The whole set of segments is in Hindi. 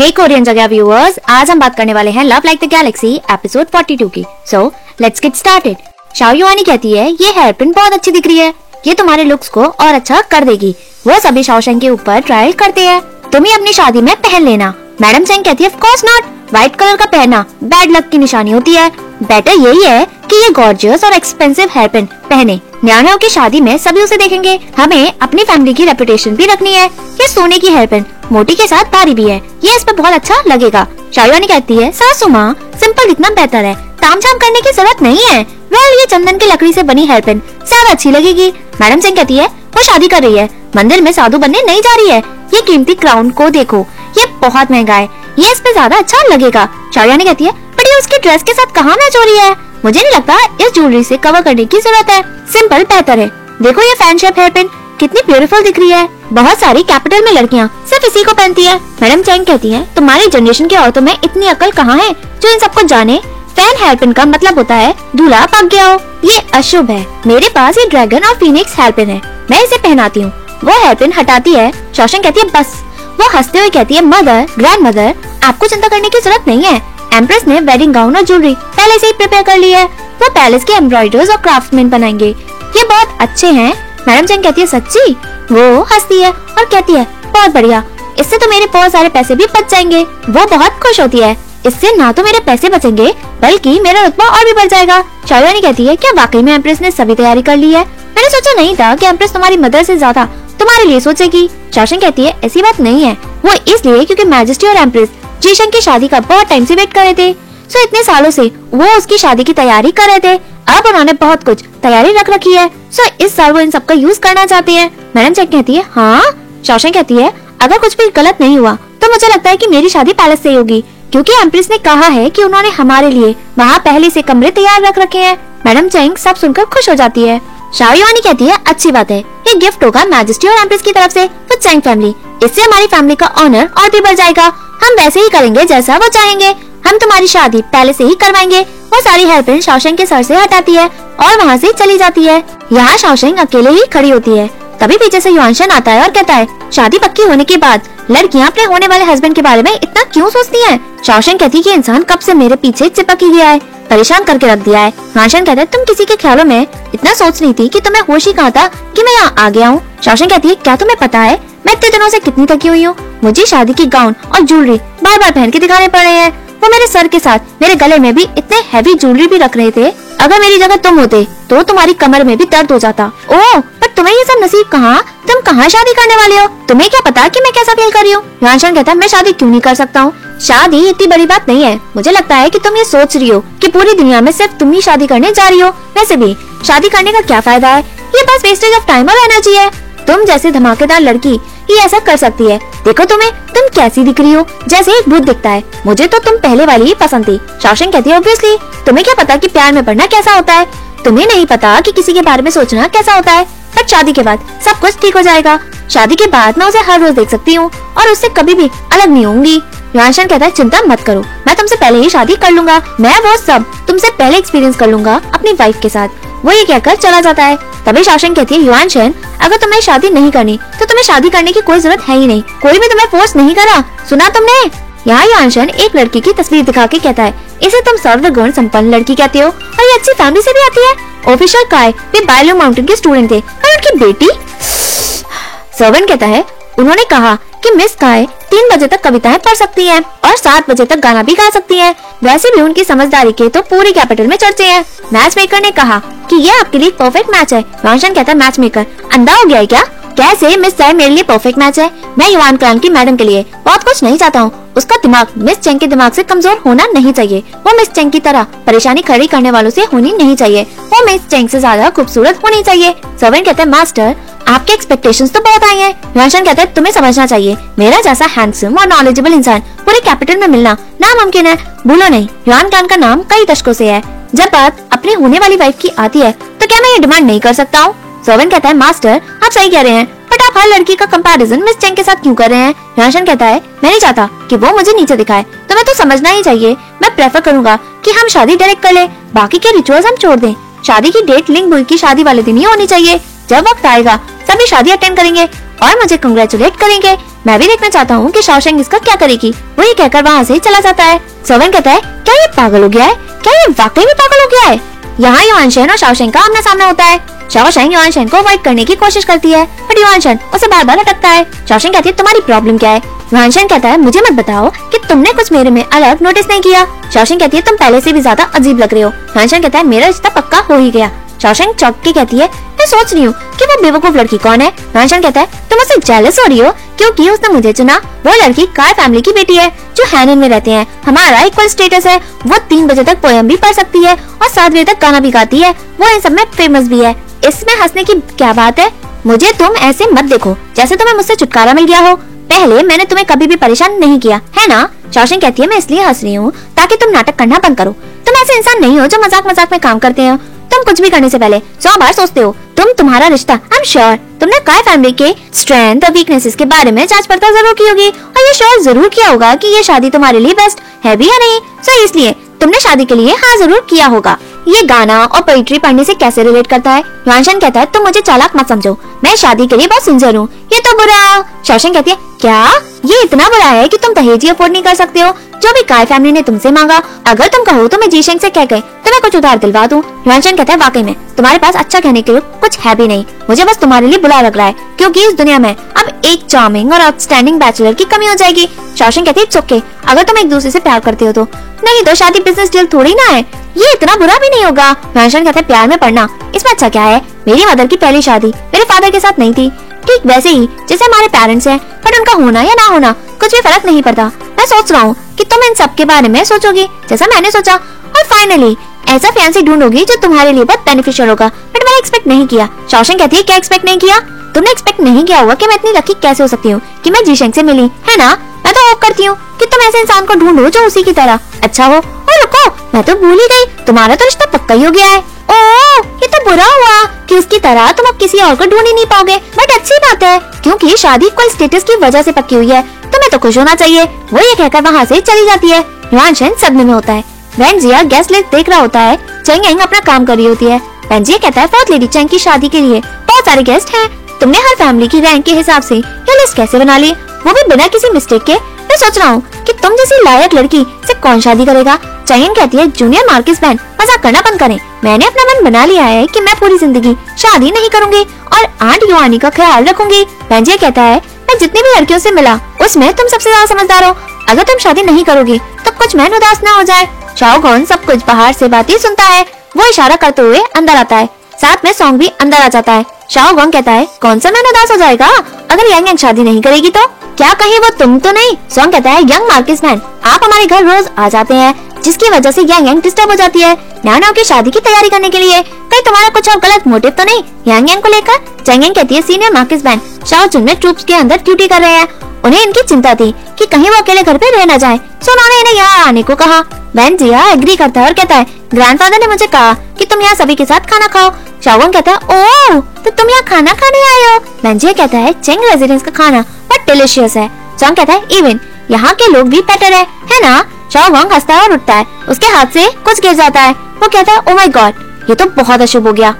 हे कोरियन जगह व्यूअर्स आज हम बात करने वाले हैं love like the galaxy episode 42 की। सो लेट्स गेट स्टार्टेड शाओयुआनी कहती है, ये हेयर पिन बहुत अच्छी दिख रही है। ये तुम्हारे लुक्स को और अच्छा कर देगी। वो सभी शाओशेंग के ऊपर ट्रायल करते हैं। तुम ही अपनी शादी में पहन लेना। मैडम सेंग कहती है कोर्स नॉट व्हाइट कलर का पहना बैड लक की निशानी होती है। बेटर यही है कि ये गॉर्जियस और एक्सपेंसिव हेयर पिन पहने न्यानो की शादी में सभी उसे देखेंगे। हमें अपनी फैमिली की रेपुटेशन भी रखनी है। ये सोने की हेयर पिन मोटी के साथ भारी भी है। ये इस पर बहुत अच्छा लगेगा। शाहरुआनी कहती है, सासू माँ सिंपल इतना बेहतर है। ताम झाम करने की ज़रूरत नहीं है। वेल ये चंदन की लकड़ी से बनी हेयर पिन ज़्यादा अच्छी लगेगी। मैडम सिंह कहती है, वो शादी कर रही है। मंदिर में साधु बनने नहीं जा रही है। ये कीमती क्राउन को देखो। ये बहुत महँगा है। ये इस पे ज़्यादा अच्छा लगेगा। शाहरुआनी कहती है ये उसकी ड्रेस के साथ कहाँ मैच हो रही है? मुझे नहीं लगता इस ज्वेलरी से कवर करने की ज़रूरत है। सिंपल बेहतर है। देखो ये फ़ैन शेप हेयर पिन कितनी ब्यूटीफुल दिख रही है। बहुत सारी कैपिटल में लड़कियाँ सिर्फ़ इसी को पहनती है। मैडम चैंग कहती है, तुम्हारी जनरेशन की औरतों में इतनी अकल कहाँ है, जो इन सबको जाने? फ़ैन हेयर पिन का मतलब होता है, दूल्हा पक गया हो। ये अशुभ है। मेरे पास ये ड्रैगन और फीनिक्स हेयर पिन है। मैं इसे पहनाती हूँ। वो हेयर पिन हटाती है। शौशन कहती है, बस। वो हँसते हुए कहती है, मदर ग्रैंड मदर आपको चिंता करने की ज़रूरत नहीं है। एम्प्रेस ने वेडिंग गाउन और ज्वेलरी पहले से ही प्रिपेयर कर ली है। वो पैलेस के एम्ब्रॉयडर्स और क्राफ्टमैन बनाएँगे। ये बहुत अच्छे हैं। मैडम जंग कहती है, सच्ची? वो हंसती है और कहती है, बहुत बढ़िया। इससे तो मेरे बहुत सारे पैसे भी बच जाएँगे। वो बहुत खुश होती है। इससे ना तो मेरे पैसे बचेंगे, बल्कि मेरा रुतबा और भी बढ़ जाएगा। शाहरुआनी कहती है, क्या वाकई में एम्प्रेस ने सभी तैयारी कर ली है? मैंने सोचा नहीं था कि एम्प्रेस तुम्हारी मदर से ज़्यादा तुम्हारे लिए सोचेगी। शासन कहती है, ऐसी बात नहीं है। वो इसलिए क्योंकि मैजेस्टी और एम्प्रेस जीशन की शादी का बहुत टाइम से वेट कर रहे थे। सो इतने सालों से वो उसकी शादी की तैयारी कर रहे थे। अब उन्होंने बहुत कुछ तैयारी रख रखी है। सो इस साल वो इन सबका यूज़ करना चाहते हैं। मैडम चेक कहती है हाँ? शौशन कहती है, अगर कुछ भी गलत नहीं हुआ तो मुझे लगता है कि मेरी शादी पैलेस से होगी। क्योंकि एम्प्रेस ने कहा है कि उन्होंने हमारे लिए वहाँ पहले से कमरे तैयार रख रखे हैं। मैडम चेंग सब सुनकर खुश हो जाती है। शाहयुआनी कहती है, अच्छी बात है। ये गिफ्ट होगा मैजेस्टी और एम्प्रेस की तरफ़ से वो चैंग फैमिली इससे हमारी फैमिली का ऑनर और भी बढ़ जाएगा। हम वैसे ही करेंगे जैसा वो चाहेंगे। हम तुम्हारी शादी पहले से ही करवाएँगे। वो सारी हेयर शौशन के सर से हटाती है और वहाँ से चली जाती है। यहाँ शौशन अकेले ही खड़ी होती है। तभी पीछे से युवांशन आता है और कहता है, शादी पक्की होने के बाद लड़कियाँ अपने होने वाले हस्बैंड के बारे में इतना क्यों सोचती हैं? शौशन कहती है कि इंसान कब से मेरे पीछे चिपक ही गया है। परेशान करके रख दिया है। युवानशन कहता है, तुम किसी के ख्यालों में इतना सोच नहीं थी कि तुम्हें होश ही कहा था कि मैं यहाँ आ गया हूँ? शासन कहती है, क्या तुम्हें पता है? मैं इतने दिनों से कितनी थकी हुई हूँ। मुझे शादी की गाउन और ज्वेलरी बार बार पहन के दिखाने पड़ रहे हैं। वो मेरे सर के साथ, मेरे गले में भी इतने हैवी ज्वेलरी भी रख रहे थे। अगर मेरी जगह तुम होते तो तुम्हारी कमर में भी दर्द हो जाता। ओह, पर तुम्हें ये सब नसीब कहाँ? तुम कहाँ शादी करने वाले हो? तुम्हें क्या पता कि मैं कैसा फील कर रही हूँ? युवानशन कहता मैं शादी क्यों नहीं कर सकता हूँ? शादी इतनी बड़ी बात नहीं है। मुझे लगता है कि तुम ये सोच रही हो कि पूरी दुनिया में सिर्फ़ तुम ही शादी करने जा रही हो। वैसे भी, शादी करने का क्या फ़ायदा है? ये बस वेस्टेज ऑफ़ टाइम और एनर्जी है। तुम जैसे धमाकेदार लड़की ही ऐसा कर सकती है। देखो तुम्हें, तुम कैसी दिख रही हो? जैसे एक भूत दिखता है। मुझे तो तुम पहले वाली ही पसंद थी। शासन कहती है ऑब्वियसली तुम्हें क्या पता कि प्यार में पढ़ना कैसा होता है? तुम्हें नहीं पता कि किसी के बारे में सोचना कैसा होता है। पर शादी के बाद सब कुछ ठीक हो जाएगा। शादी के बाद मैं उसे हर रोज देख सकती हूँ और उससे कभी भी अलग नहीं होंगी। युवानशन कहता है, चिंता मत करो। मैं तुमसे पहले ही शादी कर लूँगा। मैं वो सब तुमसे पहले एक्सपीरियंस कर लूँगा अपनी वाइफ के साथ। वो ये कहकर चला जाता है। तभी शासन कहती है, युवान चैन, अगर तुम्हें शादी नहीं करनी तो तुम्हें शादी करने की कोई ज़रूरत है ही नहीं। कोई भी तुम्हें फोर्स नहीं करा। सुना तुमने? यहाँ युवान चैन, एक लड़की की तस्वीर दिखा के कहता है, इसे तुम सर्व गुण संपन्न लड़की कहते हो और ये अच्छी फैमिली से भी आती है। ऑफिसर काय वे बायलो माउंटेन के स्टूडेंट थे। और उनकी बेटी? सर्वन कहता है उन्होंने कहा कि मिस काय तीन बजे तक कविताएँ पढ़ सकती हैं और सात बजे तक गाना भी गा सकती हैं। वैसे भी उनकी समझदारी के तो पूरे कैपिटल में चर्चे हैं। मैच मेकर ने कहा कि ये आपके लिए परफेक्ट मैच है रोशन कहता मैच मेकर अंधा हो गया है क्या कैसे मिस चाय मेरे लिए परफेक्ट मैच है? मैं युवान क्रांत की मैडम के लिए बहुत कुछ नहीं चाहता हूँ। उसका दिमाग मिस चेंग के दिमाग से कमज़ोर होना नहीं चाहिए। वो मिस चेंग की तरह परेशानी खड़ी करने वालों से होनी नहीं चाहिए। वो मिस चेंग से ज़्यादा खूबसूरत होनी चाहिए। सर्वेंट कहते हैं, मास्टर, आपके एक्सपेक्टेशंस तो बहुत आई हैं। रोशन कहते हैं, तुम्हें समझना चाहिए। मेरा जैसा हैंडसम और नॉलेजेबल इंसान पूरे कैपिटल में मिलना नामुमकिन है। भूलो नहीं, युवान खान का नाम कई दशकों से है। जब बात अपनी होने वाली वाइफ की आती है तो क्या मैं ये डिमांड नहीं कर सकता हूँ? सर्वेंट कहता है, मास्टर, आप सही कह रहे हैं बट आप हर लड़की का कंपैरिजन मिस चेंग के साथ क्यों कर रहे हैं? रोशन कहता है, मैं नहीं चाहता कि वो मुझे नीचे दिखाए तो मैं तो समझना ही चाहिए। मैं प्रेफर करूँगा कि हम शादी डायरेक्ट कर ले, बाकी के रिचुअल्स हम छोड़ दें। शादी की डेट लिंक बुई की शादी वाले दिन ही होनी चाहिए। जब वक्त आएगा सभी शादी अटेंड करेंगे और मुझे कंग्रेचुलेट करेंगे। मैं भी देखना चाहता हूँ कि शाओशेंग इसका क्या करेगी। वो ये कहकर वहाँ से चला जाता है। सोवन कहता है, क्या ये पागल हो गया है? क्या ये वाकई में पागल हो गया है? यहाँ युवान शहन और शाओशेंग का आमना सामना होता है। शावशन युवान शहन को अवॉइड करने की कोशिश करती है बट युवानशन उसे बार बार अटकता है शाओशेंग कहती है, तुम्हारी प्रॉब्लम क्या है? युवान शहन कहता है, मुझे मत बताओ कि तुमने कुछ मेरे में अलग नोटिस नहीं किया। शाओशेंग कहती है, तुम पहले से भी ज़्यादा अजीब लग रहे हो। युवान शहन कहता है, मेरा रिश्ता पक्का हो ही गया। शाओशेंग चौक के कहती है, मैं सोच रही हूँ कि वो बेवकूफ़ लड़की कौन है? रोशन कहता है, तुम उससे जेलस हो रही हो क्योंकि उसने मुझे चुना। वो लड़की कार फैमिली की बेटी है, जो हैनन में रहते हैं। हमारा इक्वल स्टेटस है। वो तीन बजे तक पोयम भी पढ़ सकती है और सात बजे तक गाना भी गाती है। वो इन सब में फ़ेमस भी है। इसमें हंसने की क्या बात है? मुझे तुम ऐसे मत देखो, जैसे तुम्हें मुझसे छुटकारा मिल गया हो। पहले मैंने तुम्हें कभी भी परेशान नहीं किया, है ना? शौशन कहती है, मैं इसलिए हंस रही हूँ ताकि तुम नाटक करना बंद करो। तुम ऐसे इंसान नहीं हो जो मज़ाक मज़ाक में काम करते हो। तुम कुछ भी करने से पहले सौ बार सोचते हो। तुम तुम्हारा रिश्ता आई एम श्योर तुमने काय फैमिली के स्ट्रेंथ और वीकनेसेस के बारे में जाँच पड़ताल ज़रूर की होगी। और ये श्योर ज़रूर किया होगा कि ये शादी तुम्हारे लिए बेस्ट है भी या नहीं। सो इसलिए तुमने शादी के लिए हाँ ज़रूर किया होगा। ये गाना और पोइट्री पढ़ने से कैसे रिलेट करता है? युवानशन कहता है, तुम मुझे चालाक मत समझो। मैं शादी के लिए बहुत सिंसियर हूँ। ये तो बुरा। शौशन कहती है, क्या? ये इतना बुरा है कि तुम दहेजी अफोर्ड नहीं कर सकते हो? जो भी काय फैमिली ने तुमसे मांगा, अगर तुम कहो तो मैं जीशेंग से कह गए तुम्हें कुछ उधार दिलवा दूँ। युवानशन कहता है, वाकई में, तुम्हारे पास अच्छा कहने के लिए कुछ है भी नहीं। मुझे बस तुम्हारे लिए बुरा लग रहा है, क्योंकि इस दुनिया में अब एक चार्मिंग और आउटस्टैंडिंग बैचलर की कमी हो जाएगी। शौशन कहती है ओके अगर तुम एक दूसरे से प्यार करते हो तो। नहीं तो शादी बिज़नेस डील थोड़ी ना है। ये इतना बुरा भी नहीं होगा। रोशन कहते प्यार में पढ़ना, इसमें अच्छा क्या है? मेरी मदर की पहली शादी मेरे फादर के साथ नहीं थी। ठीक वैसे ही, जैसे हमारे पेरेंट्स हैं बट उनका होना या ना होना, कुछ भी फ़र्क नहीं पड़ता। मैं सोच रहा हूँ कि तुम इन सब के बारे में सोचोगी, जैसा मैंने सोचा। और फाइनली ऐसा फैंसी ढूंढोगी जो तुम्हारे लिए बहुत बेनिफिशियल होगा। बट मैंने एक्सपेक्ट नहीं किया। शौशन कहती है, क्या एक्सपेक्ट नहीं किया? तुमने एक्सपेक्ट नहीं किया होगा कि मैं इतनी लकी कैसे हो सकती हूँ, कि मैं जीशंग से मिली, है ना? मैं तो होप करती हूँ कि तुम ऐसे इंसान को ढूंढो जो उसी की तरह। अच्छा हो। और रुको, मैं तो भूल ही गई। तुम्हारा तो रिश्ता पक्का ही हो गया है। ओ बुरा हुआ कि उसकी तरह तुम अब किसी और को ढूंढ ही नहीं पाओगे। बट अच्छी बात है, क्योंकि शादी कोई स्टेटस की वजह से पक्की हुई है। तुम्हें तो खुश होना चाहिए। वो ये कहकर वहाँ से चली जाती है। युवान सदमे में होता है। वैन जिया गेस्ट लिस्ट देख रहा होता है। चेंग अपना काम कर रही होती है। वैन जिया कहता है फोर्थ लेडी चेंग की शादी के लिए बहुत सारे गेस्ट हैं। तुमने हर फैमिली की रैंक के हिसाब से ये लिस्ट कैसे बना ली? वो भी बिना किसी मिस्टेक के। मैं सोच रहा हूँ कि तुम जैसी लायक लड़की से कौन शादी करेगा? चयन कहती है, जूनियर मार्किस बहन, मज़ाक करना बंद करें। मैंने अपना मन बना लिया है कि मैं पूरी ज़िंदगी शादी नहीं करूँगी और आंट युवानी का ख्याल रखूँगी। पेंजिया कहता है, मैं जितनी भी लड़कियों से मिला, उसमें तुम सबसे ज़्यादा समझदार हो। अगर तुम शादी नहीं करोगी तो कुछ मैन उदास न हो जाए। शाओ सब कुछ बाहर से बातें सुनता है। वो इशारा करते हुए अंदर आता है। साथ में सॉन्ग भी अंदर आ जाता है। शाओ गोंग कहता है, कौन सा मैन उदास हो जाएगा? अगर यंग यंग शादी नहीं करेगी तो? क्या कहीं वो? तुम तो नहीं? सॉन्ग कहता है, यंग मार्किस मैन आप हमारे घर रोज आ जाते हैं। जिसकी वजह से यंग यंग डिस्टर्ब हो जाती है। नैनो की शादी की तैयारी करने के लिए। कहीं तुम्हारा कुछ और गलत मोटिव तो नहीं? यंग यंग को लेकर? चंग कहती है सीनियर मार्किस मैन शाओ में ट्रूप्स के अंदर ड्यूटी कर रहे हैं। उन्हें इनकी चिंता थी कि कहीं वो अकेले घर पे रह न जाए। सो उन्होंने इन्हें यहाँ आने को कहा। बैन जिया एग्री करता है और कहता है ग्रैंडफादर ने मुझे कहा कि तुम यहाँ सभी के साथ खाना खाओ। शाओगन कहता है ओ तो तुम यहाँ खाना खाने आए हो? बैन कहता है चेंग रेजिडेंस का खाना बहुत डिलिशियस है। सॉन्ग कहता है इवन यहाँ के लोग भी बेटर है। है ना? शाओ वंग हंसता और उठता है, उसके हाथ से कुछ गिर जाता है। वो कहता है ओ माय गॉड ये तो बहुत अशुभ हो गया।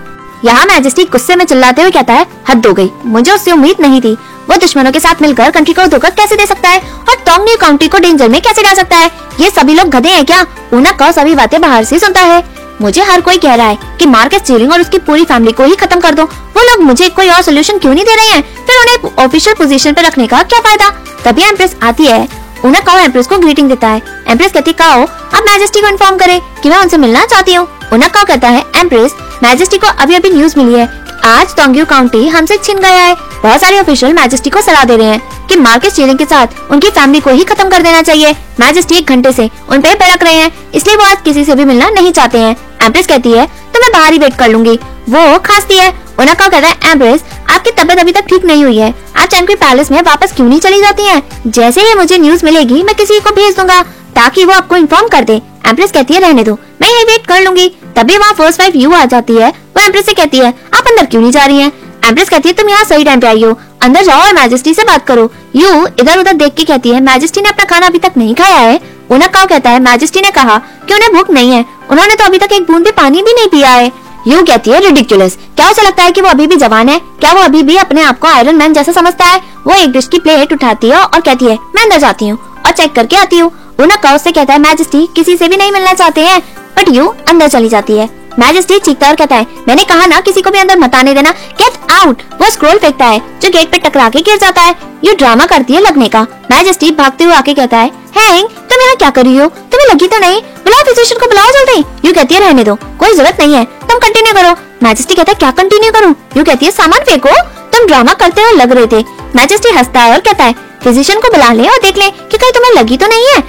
यहाँ मैजेस्टी गुस्से में चिल्लाते हुए कहता है, हद हो गई। मुझे उससे उम्मीद नहीं थी। वो दुश्मनों के साथ मिलकर कंट्री को धोखा कैसे दे सकता है? और टोंगनी काउंटी को डेंजर में कैसे डाल सकता है? ये सभी लोग गधे हैं क्या? उना का सभी बातें बाहर से सुनता है। मुझे हर कोई कह रहा है कि मार्केट स्टीलिंग और उसकी पूरी फैमिली को ही खत्म कर दो। वो लोग मुझे कोई और सोल्यूशन क्यों नहीं दे रहे हैं? फिर उन्हें ऑफिशियल पोजीशन पर रखने का क्या फ़ायदा? तभी एम्प्रेस आती है उन्हें काओ एम्प्रेस को ग्रीटिंग देता है। एम्प्रेस कहती, काओ, अब मैजेस्टी को इन्फॉर्म करे कि मैं उनसे मिलना चाहती हूँ। उन्हें काओ कहता है एम्प्रेस मैजेस्टी को अभी अभी न्यूज़ मिली है। आज तोंग्यू काउंटी हमसे छिन गया है। बहुत सारे ऑफिशियल मैजेस्टी को सलाह दे रहे हैं कि मार्केट स्टीलिंग के साथ उनकी फैमिली को ही खत्म कर देना चाहिए। मैजेस्टी एक घंटे से उन पे भड़क रहे हैं, इसलिए वो आज किसी से भी मिलना नहीं चाहते हैं। एम्प्रेस कहती है तो मैं बाहर ही वेट कर लूँगी। वो खांसती है। उनका कहता है एम्प्रेस आपकी तबियत अभी तक ठीक नहीं हुई है। आप चैंक्री पैलेस में वापस क्यों नहीं चली जाती हैं? जैसे ही मुझे न्यूज़ मिलेगी, मैं किसी को भेज दूँगा, ताकि वो आपको इन्फॉर्म कर दे। एम्प्रेस कहती है, रहने दो। मैं यही वेट कर लूँगी। तभी वहाँ फ़र्स्ट वाइफ यू आ जाती है। वो एम्प्रेस से कहती है, आप अंदर क्यों नहीं जा रही हैं? एम्प्रेस कहती है, तुम यहाँ सही टाइम पे आई हो। अंदर जाओ और मैजेस्टी से बात करो। यू इधर उधर देख के कहती है मैजेस्टी ने अपना खाना अभी तक नहीं खाया है? उन्हें कहा, कहता है मैजेस्टी ने कहा कि उन्हें भूख नहीं है। उन्होंने तो अभी तक एक बूंद भी पानी भी नहीं पिया है। यू कहती है रिडिकुलस क्या उसे लगता है कि वो अभी भी जवान है? क्या वो अभी भी अपने आप को आयरन मैन जैसा समझता है? वो एक डिश की प्लेट उठाती है और कहती है, मैं अंदर जाती हूँ और चेक करके आती हूँ। उनका से कहता है मैजेस्टी किसी से भी नहीं मिलना चाहते हैं बट यू अंदर चली जाती है। मैजेस्टी चीखता और कहता है, मैंने कहा ना, किसी को भी अंदर मत आने देना। गेट आउट वो स्क्रोल फेंकता है, जो गेट पे टकरा के गिर जाता है। यू ड्रामा करती है लगने का। मैजेस्टी भागते हुए आके कहता है हैंग तुम यहाँ क्या कर रही हो? तुम्हें लगी तो नहीं? बुलाओ फिजिशियन को बुलाओ जल्दी। यू कहती है, रहने दो। कोई ज़रूरत नहीं है। तुम कंटिन्यू करो। मैजेस्टी कहता है, क्या कंटिन्यू करूँ? यू कहती है, सामान फेंको। तुम ड्रामा करते हुए लग रहे थे। मैजेस्टी हंसता है और कहता है फिजिशियन को बुला ले और देख ले कि कहीं तुम्हें लगी तो नहीं है।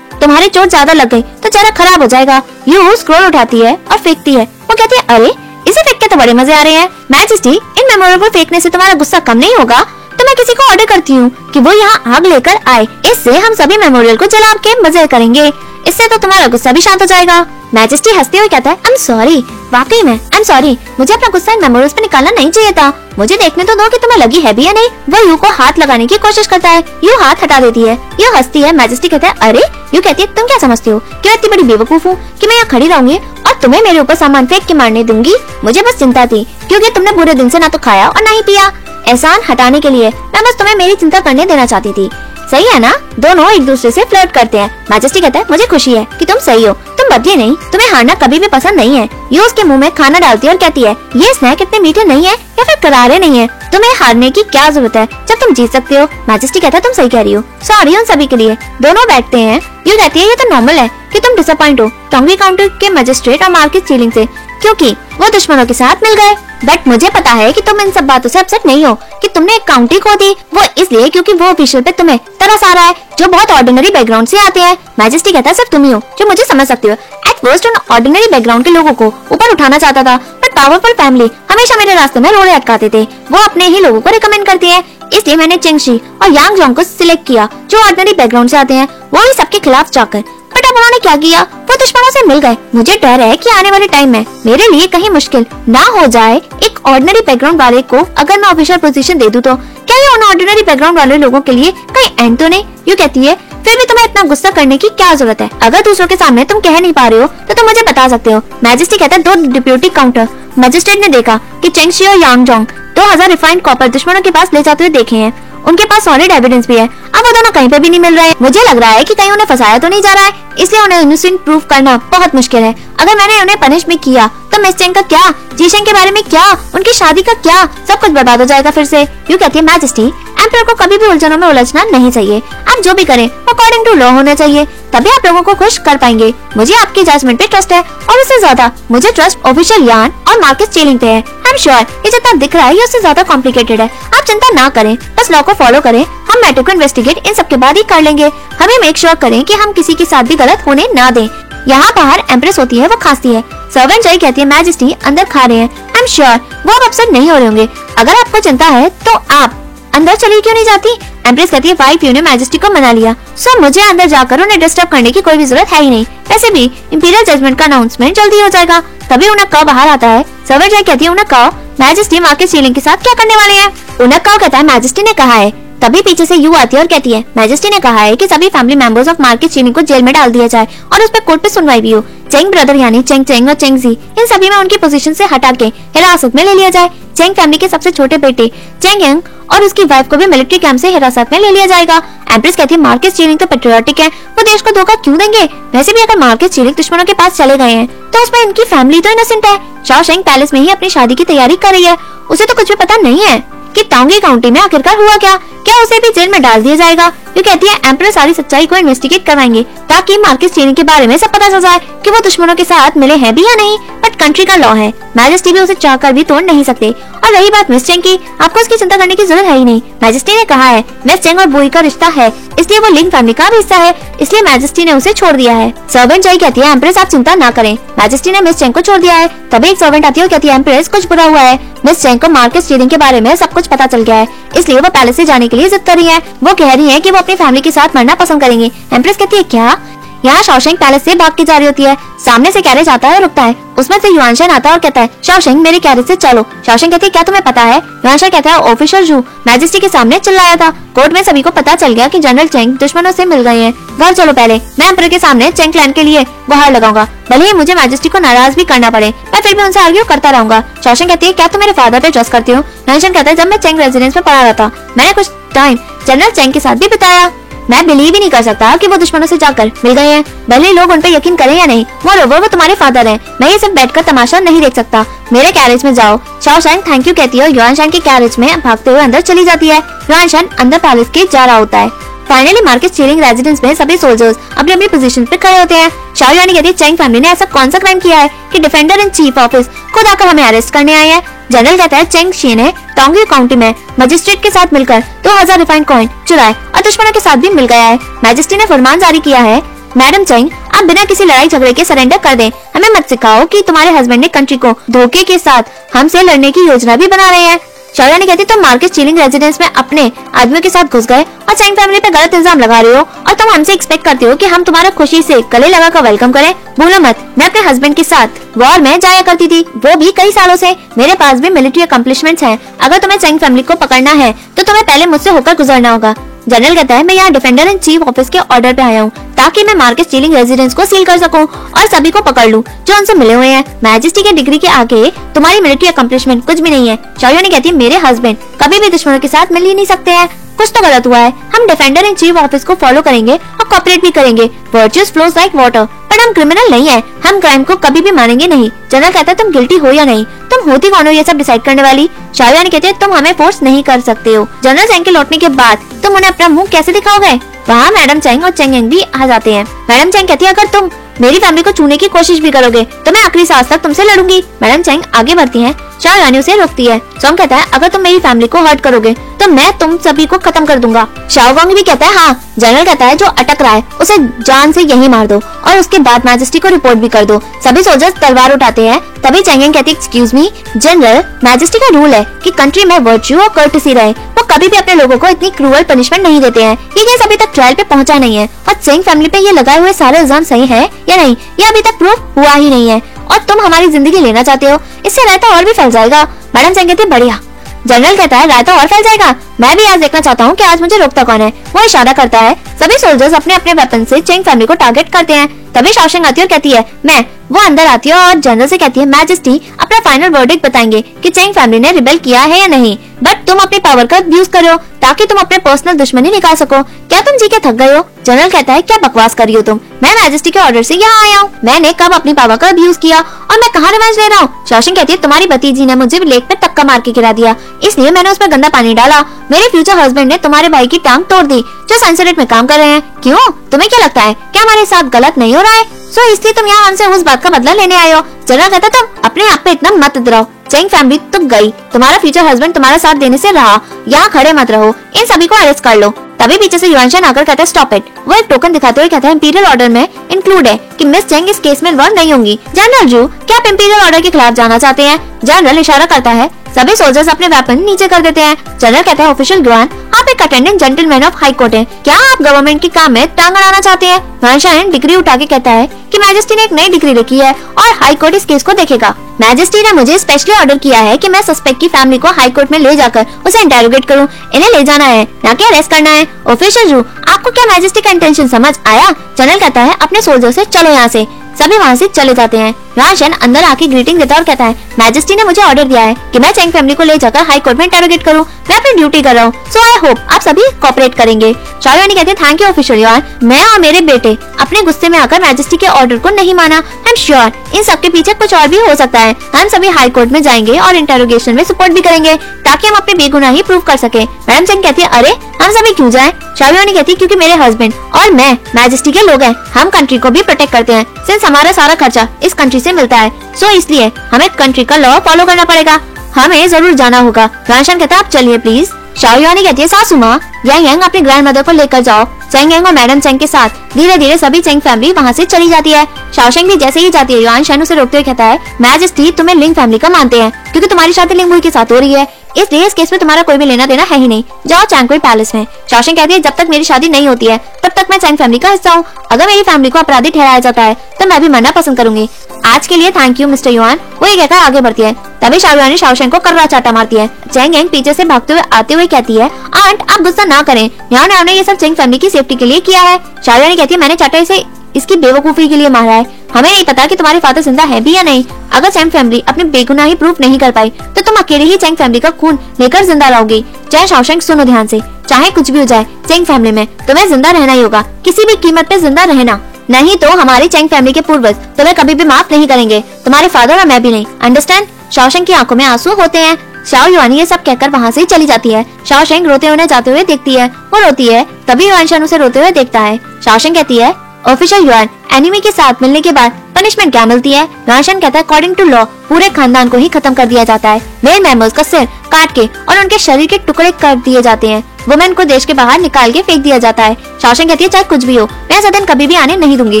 तुम्हारी चोट ज़्यादा लग गई तो चेहरा खराब हो जाएगा। यू स्क्रोल उठाती है और फेंकती है। कहती हैं, अरे, इसे फेंक के तो बड़े मज़े आ रहे हैं। मैजेस्टी इन मेमोरियल को फेंकने से तुम्हारा गुस्सा कम नहीं होगा। तो मैं किसी को ऑर्डर करती हूँ कि वो यहाँ आग लेकर आए। इससे हम सभी मेमोरियल को जला के मज़े करेंगे। इससे तो तुम्हारा गुस्सा भी शांत हो जाएगा। मैजेस्टी हँसते हुए कहता है आई एम सॉरी वाकई में आई एम सॉरी मुझे अपना गुस्सा इन मेमोरीज पे निकालना नहीं चाहिए था। मुझे देखने तो दो कि तुम्हें लगी है भी या नहीं। वो यू को हाथ लगाने की कोशिश करता है, यू हाथ हटा देती है। यू हंसती है मैजेस्टी कहता है, अरे, यू कहती है, तुम क्या समझती हो? कि मैं इतनी बड़ी बेवकूफ़ हूँ कि मैं यहाँ खड़ी रहूँगी और तुम्हें मेरे ऊपर सामान फेंक के मारने दूँगी? मुझे बस चिंता थी, क्योंकि तुमने पूरे दिन से ना तो खाया और ना ही पिया। एहसान हटाने के लिए मैं बस तुम्हें मेरी चिंता करने देना चाहती थी। सही है ना? दोनों एक दूसरे से फ्लर्ट करते हैं। मैजेस्टी कहता है, मुझे खुशी है कि तुम सही हो। तुम बदले नहीं। तुम्हें हारना कभी भी पसंद नहीं है। ये उसके मुँह में खाना डालती है और कहती है, ये स्नैक इतने मीठे नहीं है या फिर करारे नहीं है? तुम्हें हारने की क्या ज़रूरत है? जब तुम जीत सकते हो। मैजेस्टी कहता है, तुम सही कह रही हो। सॉरी उन सभी के लिए। दोनों बैठते हैं। यू कहती है, ये तो नॉर्मल है कि तुम डिसअपॉइंट हो। टोंगी काउंटर के मजिस्ट्रेट और मार्केट सीलिंग से, क्योंकि वो दुश्मनों के साथ मिल गए। बट मुझे पता है कि तुम इन सब बातों से अपसेट नहीं हो, कि तुमने एक काउंटी खो दी। वो इसलिए क्योंकि वो ऑफिशियल पे तुम्हें तरस आ रहा है, जो बहुत ऑर्डिनरी बैकग्राउंड से आते हैं। मैजेस्टी कहता है, सिर्फ़ तुम ही हो, जो मुझे समझ सकती हो। एट फ़र्स्ट उन ऑर्डिनरी बैकग्राउंड के लोगों को ऊपर उठाना चाहता था बट पावरफुल फैमिली हमेशा मेरे रास्ते में रोड़े अटकाते थे। वो अपने ही लोगों को रिकमेंड करती है इसलिए मैंने चिंगशी और यांग जोंग को सिलेक्ट किया, जो ऑर्डिनरी बैकग्राउंड से आते हैं वो ही सबके खिलाफ जाकर। बट अब उन्होंने क्या किया? वो दुश्मनों से मिल गए। मुझे डर है कि आने वाले टाइम में मेरे लिए कहीं मुश्किल ना हो जाए एक ऑर्डिनरी बैकग्राउंड वाले को अगर मैं ऑफिशियल पोजीशन दे दूँ तो। क्या ये उन ऑर्डिनरी बैकग्राउंड वाले लोगों के लिए कहीं एंड तो नहीं? यू कहती है, फिर भी तुम्हें इतना गुस्सा करने की क्या ज़रूरत है? अगर दूसरों के सामने तुम कह नहीं पा रहे हो तो तुम मुझे बता सकते हो। मैजिस्ट्रेट कहता दो डिप्यूटी काउंटर मजिस्ट्रेट ने देखा कि चेंगशी और यांग जोंग दो हज़ार रिफाइंड कॉपर दुश्मनों के पास ले जाते हुए देखे हैं। उनके पास सॉलिड एविडेंस भी है। अब वो दोनों कहीं पे भी नहीं मिल रहे हैं। मुझे लग रहा है कि कहीं उन्हें फंसाया तो नहीं जा रहा है। इसलिए उन्हें इनोसेंट प्रूफ करना बहुत मुश्किल है। अगर मैंने उन्हें पनिश भी किया तो मिस चेंग का क्या? जीशेंग के बारे में क्या? उनकी शादी का क्या? सब कुछ बर्बाद हो जाएगा फिर से। यू कहती है मैजेस्टी एम्पर को कभी भी उलझनों में उलझना नहीं चाहिए। आप जो भी करें अकॉर्डिंग टू लॉ होना चाहिए। तभी आप लोगों को खुश कर पाएँगे। मुझे आपकी जजमेंट पे ट्रस्ट है, और उससे ज़्यादा मुझे ट्रस्ट ऑफिशियल यान और मार्केट चेलिंग पे है। आई एम श्योर ये जितना दिख रहा है, ये उससे ज़्यादा कॉम्प्लिकेटेड है। आप चिंता ना करें बस लॉ को फॉलो करें, हम मैटर को इन्वेस्टिगेट इन सब के बाद ही कर लेंगे। हमें मेक श्योर करें कि हम किसी के साथ भी गलत होने ना दें। यहाँ बाहर एम्प्रेस होती है, वो खांसती है। सर्वेंट जय कहती है मैजिस्टी अंदर खा रहे हैं। आई एम श्योर वो अब अपसेट नहीं हो रहे होंगे। अगर आपको चिंता है तो आप अंदर चली क्यों नहीं जाती? एम्प्रेस कहती है वाइफ ने मैजेस्टी को मना लिया? सो मुझे अंदर जाकर उन्हें डिस्टर्ब करने की कोई भी ज़रूरत है ही नहीं। वैसे भी इंपीरियल जजमेंट का अनाउंसमेंट जल्दी हो जाएगा। तभी उन्हें कब बाहर आता है। सवर जय कहती है उन्हें कहो मैजेस्टी मार्केट सीलिंग के साथ क्या करने वाले हैं? उन्हें कहो कहता है मैजेस्टी ने कहा है तभी पीछे से यू आती है और कहती है मैजेस्टी ने कहा है कि सभी फैमिली मेंबर्स ऑफ़ मार्केट चीनी को जेल में डाल दिया जाए और उस पर कोर्ट पे सुनवाई भी हो। चेंग ब्रदर यानी चेंग चेंग और चेंग जी, इन सभी में उनकी पोजीशन से हटा के हिरासत में ले लिया जाए। चेंग फैमिली के सबसे छोटे बेटे चेंग यंग और उसकी वाइफ को भी मिलिट्री कैंप से हिरासत में ले लिया जाएगा। एम्प्रेस कहती है मार्केट चीनिंग तो पेट्रियोटिक है, वो देश को धोखा क्यों देंगे? वैसे भी अगर मार्केट चीलिंग दुश्मनों के पास चले गए हैं तो उसमें इनकी फैमिली तो इनोसेंट है। शाओशेंग पैलेस में ही अपनी शादी की तैयारी कर रही है। उसे तो कुछ भी पता नहीं है। कि तांगे काउंटी में आखिरकार हुआ क्या? क्या उसे भी जेल में डाल दिया जाएगा? ये कहती है एम्प्रेस सारी सच्चाई को इन्वेस्टिगेट करवाएँगे, ताकि मार्केट चीनी के बारे में सब पता चल जाए कि वो दुश्मनों के साथ मिले हैं भी या नहीं। बट कंट्री का लॉ है। मैजेस्टी भी उसे चाहकर भी तोड़ नहीं सकते। और रही बात मिस चेंग की, आपको उसकी चिंता करने की ज़रूरत है ही नहीं। मैजेस्टी ने कहा है मिस चेंग और बुई का रिश्ता है, इसलिए वो लिंग फैमिली का भी हिस्सा है, इसलिए मैजेस्टी ने उसे छोड़ दिया है। सर्वेंट जय कहती है एम्प्रेस आप चिंता ना करें। मैजेस्टी ने मिस चेंग को छोड़ दिया है। तभी एक सर्वेंट आती है कहती है एम्प्रेस कुछ बुरा हुआ है। मिस चेंग को मार्केट स्टीरिंग के बारे में सब कुछ पता चल गया है। इसलिए वो पैलेस से जाने के लिए जिद कर रही है। वो कह रही है की वो अपनी फैमिली के साथ मरना पसंद करेंगे। एम्प्रेस कहती है, क्या? यहाँ शौशेंग पैलेस से भाग के जा रही होती है। सामने से कैरेज आता है और रुकता है। उसमें से युवानशन आता है और कहता है शौशेंग मेरे कैरेज से चलो। शौशेंग कहती है, क्या तुम्हें पता है? युवानशन कहता है, ऑफिसर जू मैजिस्ट्रेट के सामने चिल्लाया था। कोर्ट में सभी को पता चल गया कि जनरल चेंग दुश्मनों से मिल गए हैं। घर चलो पहले। मैं एम्पर के सामने चेंग क्लैन के लिए गुहार लगाऊँगा। भले ही मुझे मैजिस्ट्री को नाराज़ भी करना पड़े मैं फिर भी उनसे आर्ग्यू करता रहूँगा। शौशन कहती है, क्या तुम मेरे फादर पे ट्रस्ट करती हो? नैशन कहता है, जब मैं चेंग रेजिडेंस में पढ़ा रहा था, मैंने कुछ टाइम जनरल चैंग के साथ भी बिताया। मैं बिलीव ही नहीं कर सकता कि वो दुश्मनों से जाकर मिल गए हैं। भले लोग उन पर यकीन करें या नहीं वो वो तुम्हारे फादर हैं। मैं ये सब बैठकर तमाशा नहीं देख सकता। मेरे कैरेज में जाओ। शाओ शैंग थैंक यू कहती है और युआन शांग के कैरेज में भागते हुए अंदर चली जाती है। युआन शान अंदर पैलेस के जा रहा होता है। फाइनली मार्केट स्टीलिंग रेजिडेंस में सभी सोल्जर्स अपनी अपनी पोजीशन पे खड़े होते हैं। शाओयानी कहती है, चैंग फैमिली ने ऐसा कौन सा क्राइम किया है कि डिफेंडर इन चीफ ऑफ़िस खुद आकर हमें अरेस्ट करने आए हैं? जनरल कहता है, चेंग शी ने टोंगी काउंटी में मजिस्ट्रेट के साथ मिलकर 2000 रिफाइंड कॉइन चुराए और दुश्मनों के साथ भी मिल गया है। मैजिस्ट्रेट ने फरमान जारी किया है, मैडम चेंग, आप बिना किसी लड़ाई झगड़े के सरेंडर कर दें। हमें मत सिखाओ कि तुम्हारे हस्बैंड ने कंट्री को धोखे के साथ हमसे लड़ने की योजना भी बना रहे हैं। शौर्या ने कहती, तुम मार्केट चीलिंग रेजिडेंस में अपने आदमियों के साथ घुस गए और चैंग फैमिली पे गलत इल्ज़ाम लगा रहे हो और तुम हमसे एक्सपेक्ट करते हो कि हम तुम्हारा खुशी से गले लगा कर वेलकम करें। भूलो मत, मैं अपने हस्बैंड के साथ वॉर में जाया करती थी। वो भी कई सालों से मेरे पास भी मिलिट्री अकम्पलिशमेंट हैं। अगर तुम्हें चैंग फैमिली को पकड़ना है तो तुम्हें पहले मुझसे होकर गुजरना होगा। जनरल कहता है, मैं यहाँ डिफेंडर इन चीफ ऑफ़िस के ऑर्डर पे आया हूँ। ताकि मैं मार्केट स्टीलिंग रेजिडेंस को सील कर सकूँ और सभी को पकड़ लूँ, जो उनसे मिले हुए हैं। मैजिस्ट्री के डिग्री के आगे तुम्हारी मिलिट्री अकम्पलिशमेंट कुछ भी नहीं है। शौर्य ने कहती है मेरे हस्बैंड कभी भी दुश्मनों के साथ मिल ही नहीं सकते हैं। कुछ तो गलत हुआ है। हम डिफेंडर इन चीफ ऑफ़िस को फॉलो करेंगे और कॉपरेट भी करेंगे। वर्चुअस फ्लोज लाइक वाटर पर हम क्रिमिनल नहीं है। हम क्राइम को कभी भी मानेंगे नहीं। जनरल कहता है, तुम गिल्टी हो या नहीं? तुम होती कौन हो ये सब डिसाइड करने वाली? शाहरुख कहते, तुम हमें फोर्स नहीं कर सकते हो। जनरल चैंग के लौटने के बाद तुम उन्हें अपना मुँह कैसे दिखाओगे? वहाँ, मैडम चैंग और चैंग भी आ जाते हैं। मैडम चैंग कहती है, अगर तुम मेरी फैमिली को छूने की कोशिश भी करोगे तो मैं आखिरी सांस तक तुमसे लड़ूँगी। मैडम चैंग आगे बढ़ती हैं शाह रानी उसे रोकती है। सोंग कहता है, अगर तुम मेरी फैमिली को हर्ट करोगे तो मैं तुम सभी को खत्म कर दूँगा। शाओगोंग भी कहता है हाँ। जनरल कहता है, जो अटक रहा है, उसे जान से यही मार दो और उसके बाद मैजेस्टी को रिपोर्ट भी कर दो। सभी सोल्जर्स तलवार उठाते हैं। तभी चैंगेंग कहती है, एक्सक्यूज मी, जनरल मैजेस्टी का रूल है कि कंट्री में वर्च्यू और कर्टसी रहे। वो कभी भी अपने लोगों को इतनी क्रूअल पनिशमेंट नहीं देते हैं। ये केस अभी तक ट्रायल पे पहुँचा नहीं है। और चेंग फैमिली पे ये लगाए हुए सारे इल्ज़ाम सही है या नहीं? ये अभी तक प्रूफ हुआ ही नहीं है। और तुम हमारी ज़िंदगी लेना चाहते हो, इससे रायता और भी फैल जाएगा। मैडम चैंग कहती बढ़िया। जनरल कहता है, रायता और फैल जाएगा। मैं भी आज देखना चाहता हूँ कि आज मुझे रोकता कौन है। वो इशारा करता है, सभी सोल्जर्स अपने अपने वेपन से चेंग फैमिली को टारगेट करते हैं। तभी शौशन आती है और कहती है, मैं, वो अंदर आती है और जनरल से कहती है मैजेस्टी अपना फाइनल वर्डिक बताएँगे कि चेंग फैमिली ने रिबेल किया है या नहीं। बट तुम अपनी पावर का यूज़ करो, ताकि तुम अपने पर्सनल दुश्मनी निकाल सको। क्या तुम जी के थक गए हो? जनरल कहता है, क्या बकवास करी हो तुम? मैं मैजेस्टी के ऑर्डर से यहाँ आया हूँ। मैंने कब अपनी पावर का अब्यूज किया और मैं कहाँ रिवेंज ले रहा हूँ? शौशन कहती है, तुम्हारी भतीजी ने मुझे लेक पे टक्का मार के गिरा दिया। इसलिए मैंने उस पर गंदा पानी डाला मेरे फ्यूचर हस्बैंड ने तुम्हारे भाई की टांग तोड़ दी, जो सेंसरेट में काम कर रहे हैं। क्यों? तुम्हें क्या लगता है? क्या हमारे साथ गलत नहीं हो रहा है? सो इसलिए तुम यहाँ हमसे उस बात का बदला लेने आए हो। जनरल कहता तुम अपने आप पे इतना मत डराओ चैंग फैमिली तो गई। तुम्हारा फ्यूचर हस्बैंड तुम्हारा साथ देने से रहा। यहाँ खड़े मत रहो। इन सभी को अरेस्ट कर लो। तभी पीछे से युवानशान आकर कहता है स्टॉप इट वो एक टोकन दिखाते हुए कहता है इंपीरियल ऑर्डर में इंक्लूड है कि मिस चैंग इस केस में इन्वॉल्व नहीं होंगी। जनरल जू क्या आप इंपीरियल ऑर्डर के खिलाफ जाना चाहते हैं? जनरल इशारा करता है सभी सोल्जर्स अपने वेपन नीचे कर देते हैं। जनरल कहते हैं ऑफिशियल गुआन आप एक attendant gentleman of high court हैं। क्या आप गवर्नमेंट के काम में टांग अड़ाना चाहते हैं? युवानशान डिग्री उठा के कहता है कि मैजेस्टी ने एक नई डिग्री लिखी है और हाई कोर्ट इस केस को देखेगा। मैजेस्टी ने मुझे स्पेशली ऑर्डर किया है कि मैं सस्पेक्ट की फैमिली को हाई कोर्ट में ले जाकर उसे इंटेरोगेट करूँ। इन्हें ले जाना है, न कि अरेस्ट करना है। ऑफिशियल रू आपको क्या मैजेस्टी का इंटेंशन समझ आया? जनरल कहता है, अपने सोल्जर से चलो यहाँ से। सभी वहाँ से चले जाते हैं। राशन अंदर आके ग्रीटिंग देता और कहता है मैजेस्टी ने मुझे ऑर्डर दिया है कि मैं चैंग फैमिली को ले जाकर हाई कोर्ट में इंटेरोगेट करूँ। मैं अपनी ड्यूटी कर रहा हूँ। सो आई होप आप सभी कॉपरेट करेंगे। शाहरुख कहते हैं थैंक यू ऑफिशियल यार। मैं और मेरे बेटे अपने गुस्से में आकर मैजेस्टी के ऑर्डर को नहीं माना। आई एम श्योर इन सबके पीछे कुछ और भी हो सकता है। हम सभी हाई कोर्ट में जाएँगे और इंटेरोगेशन में सपोर्ट भी करेंगे, ताकि हम अपने बेगुनाही प्रूव कर सके। मैडम चैंग कहती है, अरे, हम सभी क्यों जाए? शाहरुख कहती है, क्योंकि मेरे हस्बैंड और मैं मैजेस्टी के लोग हैं। हम कंट्री को भी प्रोटेक्ट करते हैं सिंस हमारा सारा खर्चा इस कंट्री से मिलता है। सो इसलिए हमें कंट्री का लॉ फॉलो करना पड़ेगा। हमें ज़रूर जाना होगा। राशन कहता आप चलिए प्लीज़ शाह कहती है, सासू माँ, यंग यांग अपने ग्रैंड मदर को लेकर जाओ। चेंग यंग और मैडम चेंग के साथ। धीरे धीरे सभी चेंग फैमिली वहाँ से चली जाती है। शाओशेंग भी जैसे ही जाती है युआन शानू से रोकते हुए कहता है मैजेस्टी तुम्हें लिंग फैमिली का मानते हैं, क्योंकि तुम्हारी शादी लिंग के साथ हो रही है। इसलिए इस केस में तुम्हारा कोई भी लेना देना है ही नहीं। जाओ, चैंगकुई पैलेस में। शाओशेंग कहती है, जब तक मेरी शादी नहीं होती है, तब तक मैं चैंग फैमिली का हिस्सा हूँ। अगर मेरी फैमिली को अपराधी ठहराया जाता है तो मैं भी मरना पसंद करूँगी। आज के लिए थैंक यू मिस्टर युआन वो ये कहकर आगे बढ़ती है। तभी शाहरुआनी शाओशेंग को करवा चाटा मारती है। चैंग यांग पीछे से भागते हुए आते हुए कहती है, आंट, आप गुस्सा ना करें। यहाँ ने ये सब चैंग फैमिली की सेफ्टी के लिए किया है। शाहरुआनी कहती है, मैंने चाटा इसे इसकी बेवकूफ़ी के लिए मारा है। हमें नहीं पता कि तुम्हारे फादर ज़िंदा है भी या नहीं। अगर चैंग फैमिली अपनी बेगुनाही प्रूफ नहीं कर पाई तो तुम अकेले ही चैंग फैमिली का खून लेकर ज़िंदा रहोगी। जय शाओशेंग सुनो ध्यान से। चाहे कुछ भी हो जाए चैंग फैमिली में, तुम्हें ज़िंदा रहना ही होगा। किसी भी कीमत पे ज़िंदा रहना। नहीं तो हमारी चैंग फैमिली के पूर्वज तुम्हें कभी भी माफ़ नहीं करेंगे। तुम्हारे फादर और मैं भी नहीं। अंडरस्टैंड शाओशेंग की आँखों में आँसू होते हैं। शाओ युवानी ये सब कहकर वहाँ से ही चली जाती है। शाओशेंग रोते हुए जाते हुए देखती है। वो रोती है, तभी युआनशन उसे रोते हुए देखता है। शाओशेंग कहती है ऑफिशियल युआन एनिमी के साथ मिलने के बाद पनिशमेंट क्या मिलती है? राशन कहता है अकॉर्डिंग टू लॉ पूरे खानदान को ही खत्म कर दिया जाता है। मेल मेंबर्स का सिर काट के और उनके शरीर के टुकड़े कर दिए जाते हैं। वुमेन को देश के बाहर निकाल के फेंक दिया जाता है। शासन कहती है, चाहे कुछ भी हो, मैं सदन कभी भी आने नहीं दूँगी।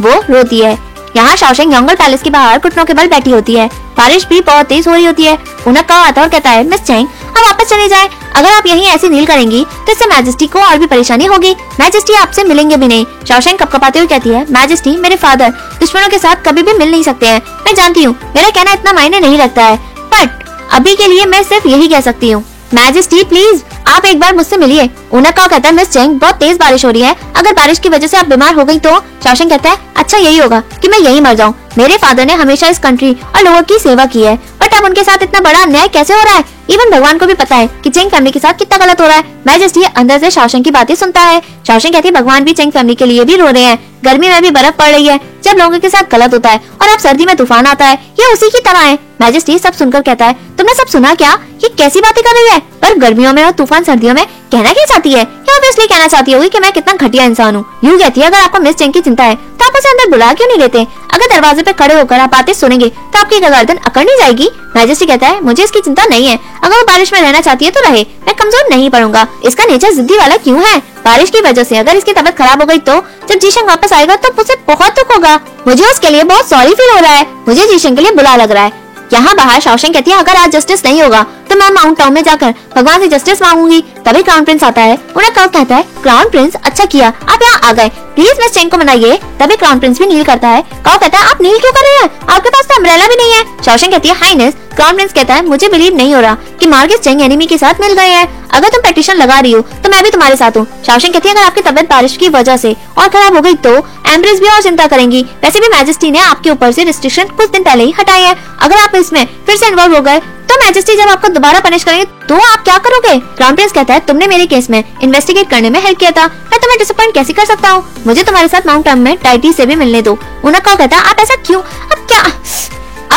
वो रोती है। यहाँ शाओशेंग यंगल पैलेस के बाहर घुटनों के बल बैठी होती है। बारिश भी बहुत तेज हो रही होती है। उनक आता और कहता है, मिस चैंग हम वापस चले जाए। अगर आप यहीं ऐसे नील करेंगी तो इससे मैजेस्टी को और भी परेशानी होगी। मैजेस्टी आपसे मिलेंगे भी नहीं। शाओशेंग कपकपाते हुए कहती है मैजेस्टी मेरे फादर दुश्मनों के साथ कभी भी मिल नहीं सकते हैं। मैं जानती हूँ, मेरा कहना इतना मायने नहीं रखता है। बट अभी के लिए मैं सिर्फ़ यही कह सकती हूँ। मैजेस्टी प्लीज़ आप एक बार मुझसे मिलिए। उनका कहता है, मिस चेंग, बहुत तेज बारिश हो रही है। अगर बारिश की वजह से आप बीमार हो गई तो? शासन कहता है अच्छा यही होगा कि मैं यही मर जाऊँ। मेरे फादर ने हमेशा इस कंट्री और लोगों की सेवा की है। बट अब उनके साथ इतना बड़ा अन्याय कैसे हो रहा है? इवन भगवान को भी पता है कि चेंग फैमिली के साथ कितना गलत हो रहा है। मैजेस्टी अंदर से शासन की बातें सुनता है। शासन कहती है, भगवान भी चेंग फैमिली के लिए भी रो रहे हैं। गर्मी में भी बर्फ़ पड़ रही है। जब लोगों के साथ गलत होता है और अब सर्दी में तूफ़ान आता है, ये उसी की तरह है। मैजेस्टी सब सुनकर कहता है, तुमने सब सुना क्या? ये कैसी बातें कर रही है? पर गर्मियों में और तूफ़ान सर्दियों में कहना क्या चाहती है? ये ऑब्वियसली कहना चाहती होगी कि मैं कितना घटिया इंसान हूँ। यूँ कहती है, अगर आपको मिस चेंग की चिंता है तो आप उसे अंदर बुला क्यों नहीं लेते? अगर दरवाजे पे खड़े होकर आप बातें सुनेंगे तो आपकी गर्दन अकड़ नहीं जाएगी। मैजेस्टी कहता है, मुझे इसकी चिंता नहीं है। अगर वो बारिश में रहना चाहती है तो रहे, मैं कमज़ोर नहीं पड़ूँगा। इसका नेचर जिद्दी वाला क्यूँ है? बारिश की वजह से अगर इसकी तबीयत खराब हो गई तो जब जीशंग वापस आएगा तो उसे बहुत दुख होगा। मुझे उसके लिए बहुत सॉरी फील हो रहा है। मुझे जीशंग के लिए बुरा लग रहा है। यहाँ बाहर शौशन कहती है, अगर आज जस्टिस नहीं होगा तो मैं माउंट टाउन में जाकर भगवान से जस्टिस मांगूँगी, तभी क्राउन प्रिंस आता है। उन्हें कब कहता है क्राउन प्रिंस अच्छा किया, आप यहाँ आ गए। प्लीज़ मिस चेंग को मनाइए, तभी क्राउन प्रिंस भी नील करता है। कौ कहता है, आप नील क्यों कर रहे हैं? आपके पास तो अम्ब्रेला भी नहीं है। शौशन कहती है हाइनेस क्राउन प्रिंस कहता है, मुझे बिलीव नहीं हो रहा कि मार्गेस चेंग एनिमी के साथ मिल गए हैं। अगर तुम पेटिशन लगा रही हो तो मैं भी तुम्हारे साथ हूँ। शासन कहती है, अगर आपकी तबियत बारिश की वजह से और खराब हो गई तो एम्ब्रेस भी और चिंता करेंगी। वैसे भी मैजेस्टी ने आपके ऊपर से रिस्ट्रिक्शन कुछ दिन पहले ही हटाए हैं। अगर आप इसमें फिर से इन्वॉल्व हो गए तो मैजेस्टी जब आपको दोबारा पनिश करेंगे तो आप क्या करोगे? क्राउन प्रिंस कहता है, तुमने मेरे केस में इन्वेस्टिगेट करने में हेल्प किया था। मैं तुम्हें डिसअपॉइंट कैसे कर सकता हूँ? मुझे तुम्हारे साथ माउंट में टाइटी से भी मिलने दो। उनका कहता है आप ऐसा क्यों? अब क्या?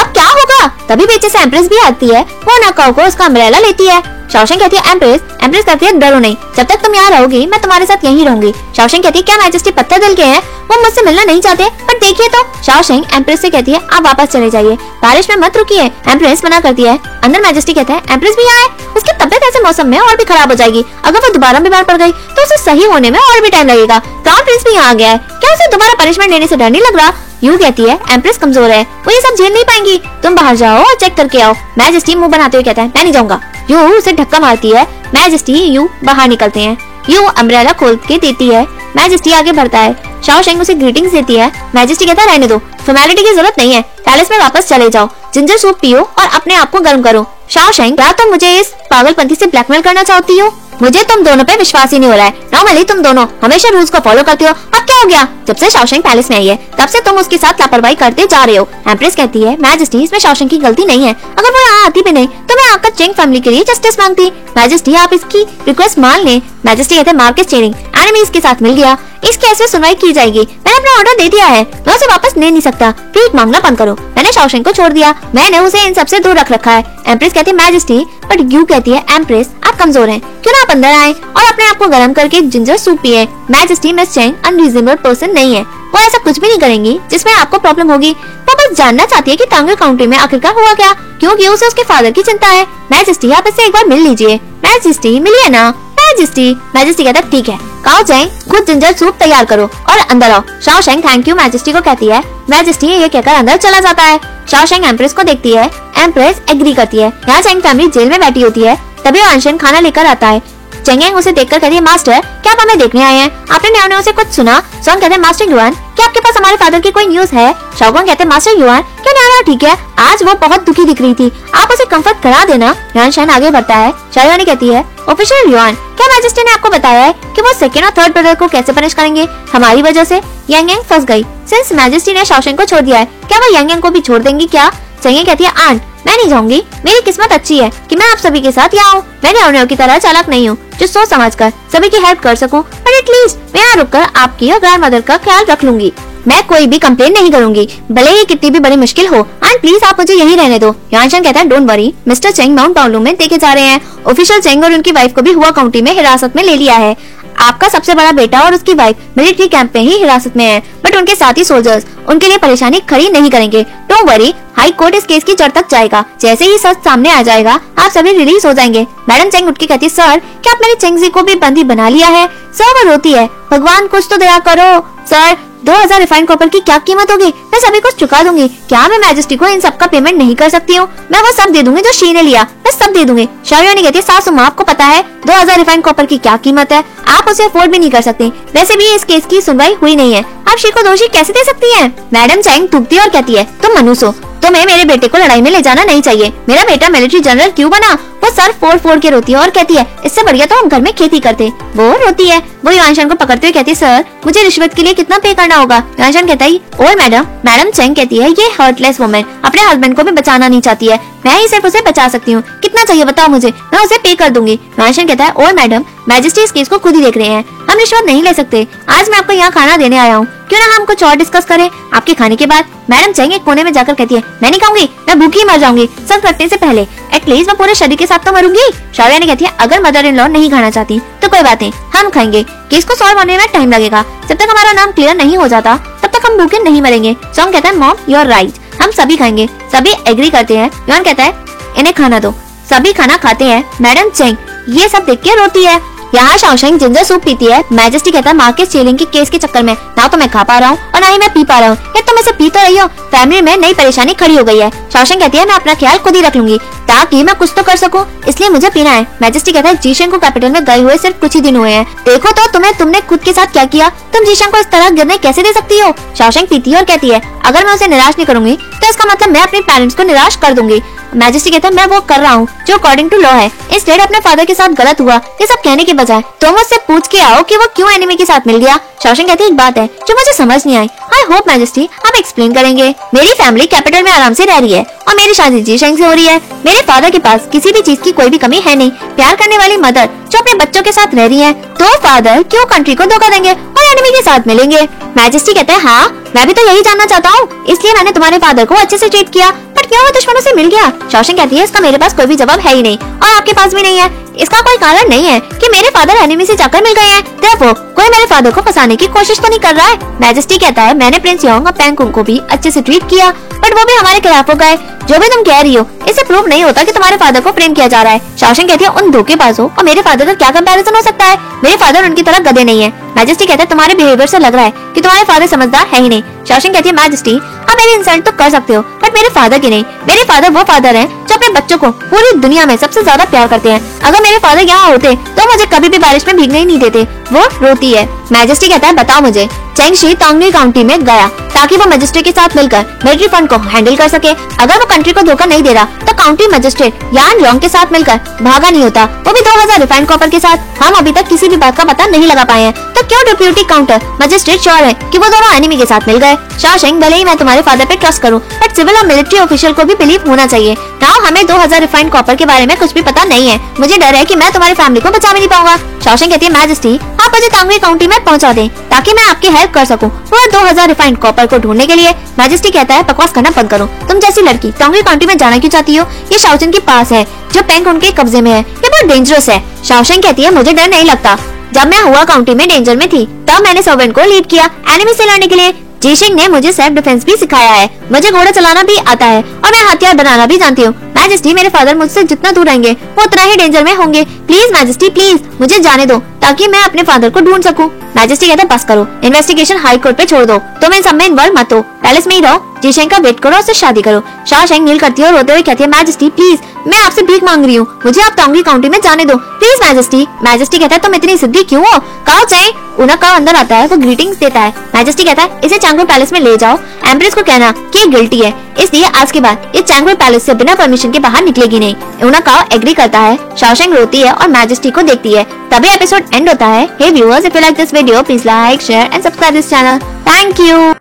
अब क्या होगा? तभी पीछे से एम्प्रेस भी आती है। वो नकाओ को उसका अम्ब्रेला लेती है। शौशन कहती है एम्प्रेस एम्प्रेस कहती है, डरो नहीं। जब तक तुम यहाँ रहोगी, मैं तुम्हारे साथ यहीं रहूँगी। शौशन कहती है, क्या मैजेस्टी पत्थर दिल के हैं? वो मुझसे मिलना नहीं चाहते। पर देखिए तो। शाओशेंग एम्प्रेस से कहती है, आप वापस चले जाइए। बारिश में मत रुकिए। एम्प्रेस मना करती है। अंदर मैजेस्टी कहता है एम्प्रेस भी आए? उसकी तबियत ऐसे मौसम में और भी खराब हो जाएगी। अगर वो दोबारा बीमार पड़ गई तो उसे सही होने में और भी टाइम लगेगा। क्राउन प्रिंस भी यहाँ आ गया है। क्या उसे दोबारा पनिशमेंट लेने से डर नहीं लग रहा? यू कहती है एम्प्रेस कमज़ोर है वो ये सब झेल नहीं पाएँगी। तुम बाहर जाओ और चेक करके आओ। मैजेस्टी मुँह बनाते हुए कहता है, मैं नहीं जाऊँगा। यू उसे ढक्का मारती है। मैजेस्टी यू बाहर निकलते हैं। यू अम्ब्रेला खोल के देती है। मैजेस्टी आगे बढ़ता है। शाओ शेंग उसे ग्रीटिंग्स देती है। मैजेस्टी कहता रहने दो। फॉर्मेलिटी की ज़रूरत नहीं है। पैलेस में वापस चले जाओ। जिंजर सूप पियो और अपने आप को गर्म करो। शाओ शेंग, क्या तुम मुझे इस पागलपंथी से ब्लैकमेल करना चाहती हो? मुझे तुम दोनों पे विश्वास ही नहीं हो रहा है। नॉर्मली तुम दोनों हमेशा रूल्स को फॉलो करती हो। अब क्या हो गया? जब से शाओशेंग पैलेस में आई है, तब से तुम उसके साथ लापरवाही करते जा रहे हो। एम्प्रेस कहती है मैजेस्टी इसमें शाओशेंग की गलती नहीं है। अगर वो यहाँ आती भी नहीं तो मैं आकर चेंग फैमिली के लिए जस्टिस मांगती। मैजेस्टी आप इसकी रिक्वेस्ट मान ले। मैजेस्टी कहते मार्केट चेरिंग एनिमी इसके साथ मिल गया। इस केस में सुनवाई की जाएगी। मैंने अपना ऑर्डर दे दिया है। मैं उसे वापस ले नहीं सकता। प्लीज़ मांगना बंद करो। मैंने शाओशेंग को छोड़ दिया। मैंने उसे इन सबसे दूर रख रखा है। एम्प्रेस कहती है मैजेस्टी बट यू कहती है एम्प्रेस आप कमज़ोर हैं। क्यों ना आप अंदर आए और अपने आप को गर्म करके जिंजर सूप पिए? Majesty Miss Chang unreasonable person नहीं है। वो ऐसा कुछ भी नहीं करेंगी जिसमें आपको प्रॉब्लम होगी। वो बस जानना चाहती है कि टांगल काउंटी में आखिरकार हुआ क्या, क्योंकि उसे उसके फादर की चिंता है। मैजेस्टी आप इससे एक बार मिल लीजिए। मैजेस्टी मिलिए ना। मैजेस्टी मैजेस्टी कहता है, ठीक है काओ चैंग खुद जिंजर सूप तैयार करो और अंदर आओ। शाओ शेंग थैंक यू मैजेस्टी को कहती है। मैजेस्टी ये कहकर अंदर चला जाता है। शाओ शेंग एम्प्रेस को देखती है। एम्प्रेस एग्री करती है। यहाँ चैंग फैमिली जेल में बैठी होती है। तभी अनशन खाना लेकर आता है। चेंगेंग उसे देखकर कहती है मास्टर क्या आप हमें देखने आए हैं? आपने न्याओ से कुछ सुना? सोन कहते हैं मास्टर युआन क्या आपके पास हमारे फादर की कोई न्यूज़ है? शाओगोंग कहते हैं मास्टर युआन क्या न्याओ ठीक है, आज वो बहुत दुखी दिख रही थी। आप उसे कंफर्ट करा देना। युआन शान आगे बढ़ता है। शायोनी कहती है ऑफिशियल युआन क्या मैजिस्ट्रेट ने आपको बताया है कि वो सेकेंड और थर्ड ब्रदर को कैसे पनिश करेंगे? हमारी वजह से यंग यंग फंस गई। सिंस मैजिस्ट्रेट ने शाओशेंग को छोड़ दिया है, क्या वो यंग यंग को भी छोड़ देंगी क्या? चंगे कहती है आंट मैं नहीं जाऊँगी। मेरी किस्मत अच्छी है कि मैं आप सभी के साथ यहाँ हूँ। मैं रेवनियो की तरह चालक नहीं हूँ, जो सोच समझ कर सभी की हेल्प कर सकूँ। पर एटलीस्ट मैं यहाँ रुक कर आपकी और ग्रैंड मदर का ख्याल रख लूँगी। मैं कोई भी कम्प्लेन नहीं करूँगी। भले ही कितनी भी बड़ी मुश्किल हो। एंड प्लीज़ आप मुझे यही रहने दो। यानशन कहता है don't worry Mister Cheng Mount Paulo में देखे जा रहे हैं। ऑफिशियल चेंग और उनकी वाइफ को भी हुआ काउंटी में हिरासत में ले लिया है। आपका सबसे बड़ा बेटा और उसकी वाइफ मिलिट्री कैंप में ही हिरासत में है। बट उनके साथ ही सोल्जर्स उनके लिए परेशानी खड़ी नहीं करेंगे। डोंट वरी हाई कोर्ट इस केस की जड़ तक जाएगा। जैसे ही सच सामने आ जाएगा, आप सभी रिलीज़ हो जाएँगे। मैडम चेंग उठ के कहती सर क्या आप आपने चेंगजी को भी बंदी बना लिया है? सर वो रोती है। भगवान, कुछ तो दया करो। सर दो हज़ार रिफाइंड कॉपर की क्या कीमत होगी? मैं सभी कुछ चुका दूँगी। क्या मैं मैजेस्टी को इन सब का पेमेंट नहीं कर सकती हूँ? मैं वो सब दे दूँगी जो शी ने लिया। मैं सब दे दूँगी। शाविया ने कहती है, सासू माँ, आपको पता है, दो हज़ार रिफाइंड कॉपर की क्या कीमत है? आप उसे अफोर्ड भी नहीं कर सकते। वैसे भी इस केस की सुनवाई हुई नहीं है। आप शी को दोषी कैसे दे सकती है? मैडम चैंग थूकती और कहती है, तुम मनुष्य तुम्हें मेरे बेटे को लड़ाई में ले जाना नहीं चाहिए। मेरा बेटा मिलिट्री जनरल क्यों बना? वो सर फोड़ फोड़ के रोती है और कहती है, इससे बढ़िया तो हम घर में खेती करते। वो रोती है। वो युवानशन को पकड़ते हुए कहती है, सर, मुझे रिश्वत के लिए कितना पे करना होगा? युवानशन कहता है, और मैडम मैडम चेंग कहती है, ये हर्टलेस वुमेन अपने हस्बैंड को भी बचाना नहीं चाहती है। मैं ही सिर्फ़ उसे बचा सकती हूँ। कितना चाहिए बताओ मुझे। मैं उसे पे कर दूँगी। युवानशन कहता है और मैडम मैजिस्ट्रेट इस केस को खुद ही देख रहे हैं। हम रिश्वत नहीं ले सकते। आज मैं आपको यहाँ खाना देने आया हूँ। क्यों ना हम कुछ और डिस्कस करें? आपके खाने के बाद। मैडम चाहिए कोने में जाकर कहती है, मैं नहीं खाऊँगी, मैं भूखी मर जाऊँगी। सब करने से पहले एटलीस्ट मैं पूरे शरीर के साथ तो मरूँगी। शाविया ने कहती है, अगर मदर इन लॉ नहीं खाना चाहती तो कोई बात नहीं, हम खाएँगे। केस को सॉल्व होने में टाइम लगेगा। जब तक हमारा नाम क्लियर नहीं हो जाता, तब तक हम भूखे नहीं मरेंगे। सॉन्ग कहता है मॉम योर राइट हम सभी खाएँगे। सभी एग्री करते हैं। योन कहता है, इन्हें खाना दो। सभी खाना खाते हैं। मैडम चेंग, ये सब देख के रोती है। यहाँ शाओशेंग जिंजर सूप पीती है। मैजेस्टी कहता है मार्केट सेलिंग के केस के चक्कर में, ना तो मैं खा पा रहा हूँ और ना ही मैं पी पा रहा हूँ। ये तुम इसे पी तो रही हो। फैमिली में नई परेशानी खड़ी हो गई है। शौशन कहती है, मैं अपना ख्याल खुद ही रख लूँगी, ताकि मैं कुछ तो कर सकूँ। इसलिए मुझे पीना है। मैजेस्टी कहता है जीशन को कैपिटल में गए हुए सिर्फ़ कुछ ही दिन हुए हैं। देखो तो तुम्हें, तुमने खुद के साथ क्या किया? तुम जीशन को इस तरह गिरने कैसे दे सकती हो? शौशन पीती है और कहती है, अगर मैं उसे निराश नहीं करूँगी तो इसका मतलब मैं अपने पेरेंट्स को निराश कर दूँगी। मैजेस्टी कहता है, मैं वो कर रहा हूँ, जो अकॉर्डिंग टू लॉ है। इस अपने फादर के साथ गलत हुआ, ये सब कहने के बजाय तुम उससे पूछ के आओ कि वो क्यों एनिमी के साथ मिल गया? शौशन कहती है, एक बात है, जो मुझे समझ नहीं आई। आई होप मैजेस्टी हम एक्सप्लेन करेंगे। मेरी फैमिली कैपिटल में आराम से रह रही है और मेरी शादी जी शेंग से हो रही है। मेरे फादर के पास किसी भी चीज़ की कोई भी कमी है नहीं। प्यार करने वाली मदर जो अपने बच्चों के साथ रह रही है तो फादर क्यों कंट्री को धोखा देंगे और एनिमी के साथ मिलेंगे? मैजेस्टी कहते हैं हाँ मैं भी तो यही जानना चाहता हूँ। इसलिए मैंने तुम्हारे फादर को अच्छे से ट्रीट किया। बट क्यों वो दुश्मनों से मिल गया? शौशन कहती है, इसका मेरे पास कोई भी जवाब है ही नहीं और आपके पास भी नहीं है। इसका कोई कारण नहीं है कि मेरे फादर एनिमी से जाकर मिल गए हैं। देखो कोई मेरे फादर को फंसाने की कोशिश तो नहीं कर रहा है। मैजेस्टी कहता है, मैंने प्रिंस योंग और पैंकुंग को भी अच्छे से ट्रीट किया बट वो भी हमारे खिलाफ हो गए। जो भी तुम कह रही हो, इससे प्रूव नहीं होता कि तुम्हारे फादर को प्रेम किया जा रहा है। शासन कहती है, उन धोखेबाजों और मेरे फादर का क्या कंपैरिजन हो सकता है? मेरे फादर उनकी तरह गधे नहीं है। मैजेस्टी कहता है, तुम्हारे बिहेवियर से लग रहा है कि तुम्हारे फादर समझदार है ही नहीं। शासन कहती है मैजेस्टी आप मेरी इंसल्ट तो कर सकते हो बट मेरे फादर की नहीं। मेरे फादर वो फादर है जो अपने बच्चों को पूरी दुनिया में सबसे ज़्यादा प्यार करते हैं। अगर मेरे फादर यहाँ होते तो मुझे कभी भी बारिश में भीगने ही नहीं देते। वो रोती है। मैजेस्टी कहता है, बताओ मुझे। चेंगशी तांगली काउंटी में गया, ताकि वो मजिस्ट्रेट के साथ मिलकर मिलिट्री फंड को हैंडल कर सके। अगर वो कंट्री को धोखा नहीं दे रहा तो काउंटी मजिस्ट्रेट यान योंग के साथ मिलकर भागा नहीं होता। वो भी 2000 रिफाइंड कॉपर के साथ। हम अभी तक किसी भी बात का पता नहीं लगा पाए हैं। क्यों डिप्यूटी काउंटर मजिस्ट्रेट श्योर है कि वो दोनों एनिमी के साथ मिल गए। शाह भले ही मैं तुम्हारे फादर पे ट्रस्ट करूँ बट सिविल और मिलिट्री ऑफिशियल को भी बिलीव होना चाहिए। नाउ हमें 2000 रिफाइंड कॉपर के बारे में कुछ भी पता नहीं है। मुझे डर है कि मैं तुम्हारी फैमिली को बचा भी नहीं पाऊँगा। शौशन कहती है मैजिस्ट्री आप मुझे तांगवी काउंटी में पहुँचा दें, ताकि मैं आपकी हेल्प कर सकूँ पूरा 2000 रिफाइंड कॉपर को ढूँढने के लिए। मैजिस्ट्री कहता है, बकवास करना बंद करो। तुम जैसी लड़की तांगवी काउंटी में जाना क्यों चाहती हो? ये शाओचन के पास है, जो बैंक उनके कब्जे में है। ये बहुत डेंजरस है। शाओशन कहती है, मुझे डर नहीं लगता। जब मैं हुआ काउंटी में डेंजर में थी, तब मैंने सोवेंट को लीड किया एनिमी से लड़ने के लिए। जेशिंग ने मुझे सेल्फ डिफेंस भी सिखाया है। मुझे घोड़ा चलाना भी आता है और मैं हथियार बनाना भी जानती हूँ। मैजेस्टी मेरे फादर मुझसे जितना दूर रहेंगे, वो उतना ही डेंजर में होंगे। प्लीज़ मैजेस्टी प्लीज़ मुझे जाने दो। ताकि मैं अपने फादर को ढूंढ सकूँ। मैजेस्टी कहता बस करो। इन्वेस्टिगेशन हाई कोर्ट पे छोड़ दो। तुम इन सब में इन्वॉल्व मत हो। पैलेस में ही रहो। जीशेंग का वेट करो उससे शादी करो। शाह शेंग नील करती है और रोते हुए कहती है मैजेस्टी प्लीज़ मैं आपसे भीख मांग रही हूँ। मुझे आप तांगी काउंटी में जाने दो। प्लीज़ मैजेस्टी मैजेस्टी कहता है, तुम इतनी सिद्धि क्यों हो? काओ चाहे उना का अंदर आता है, वो ग्रीटिंग्स देता है। मैजेस्टी कहता है, इसे चांगो पैलेस में ले जाओ। एम्प्रेस को कहना, कि ये गिल्टी है। इसलिए आज के बाद ये चैंगवे पैलेस से बिना परमिशन के बाहर निकलेगी नहीं। उना कहा एग्री करता है। शाओशेंग रोती है और मैजेस्टी को देखती है। तभी एपिसोड एंड होता है। Hey viewers if you like this video please like share and subscribe this channel thank you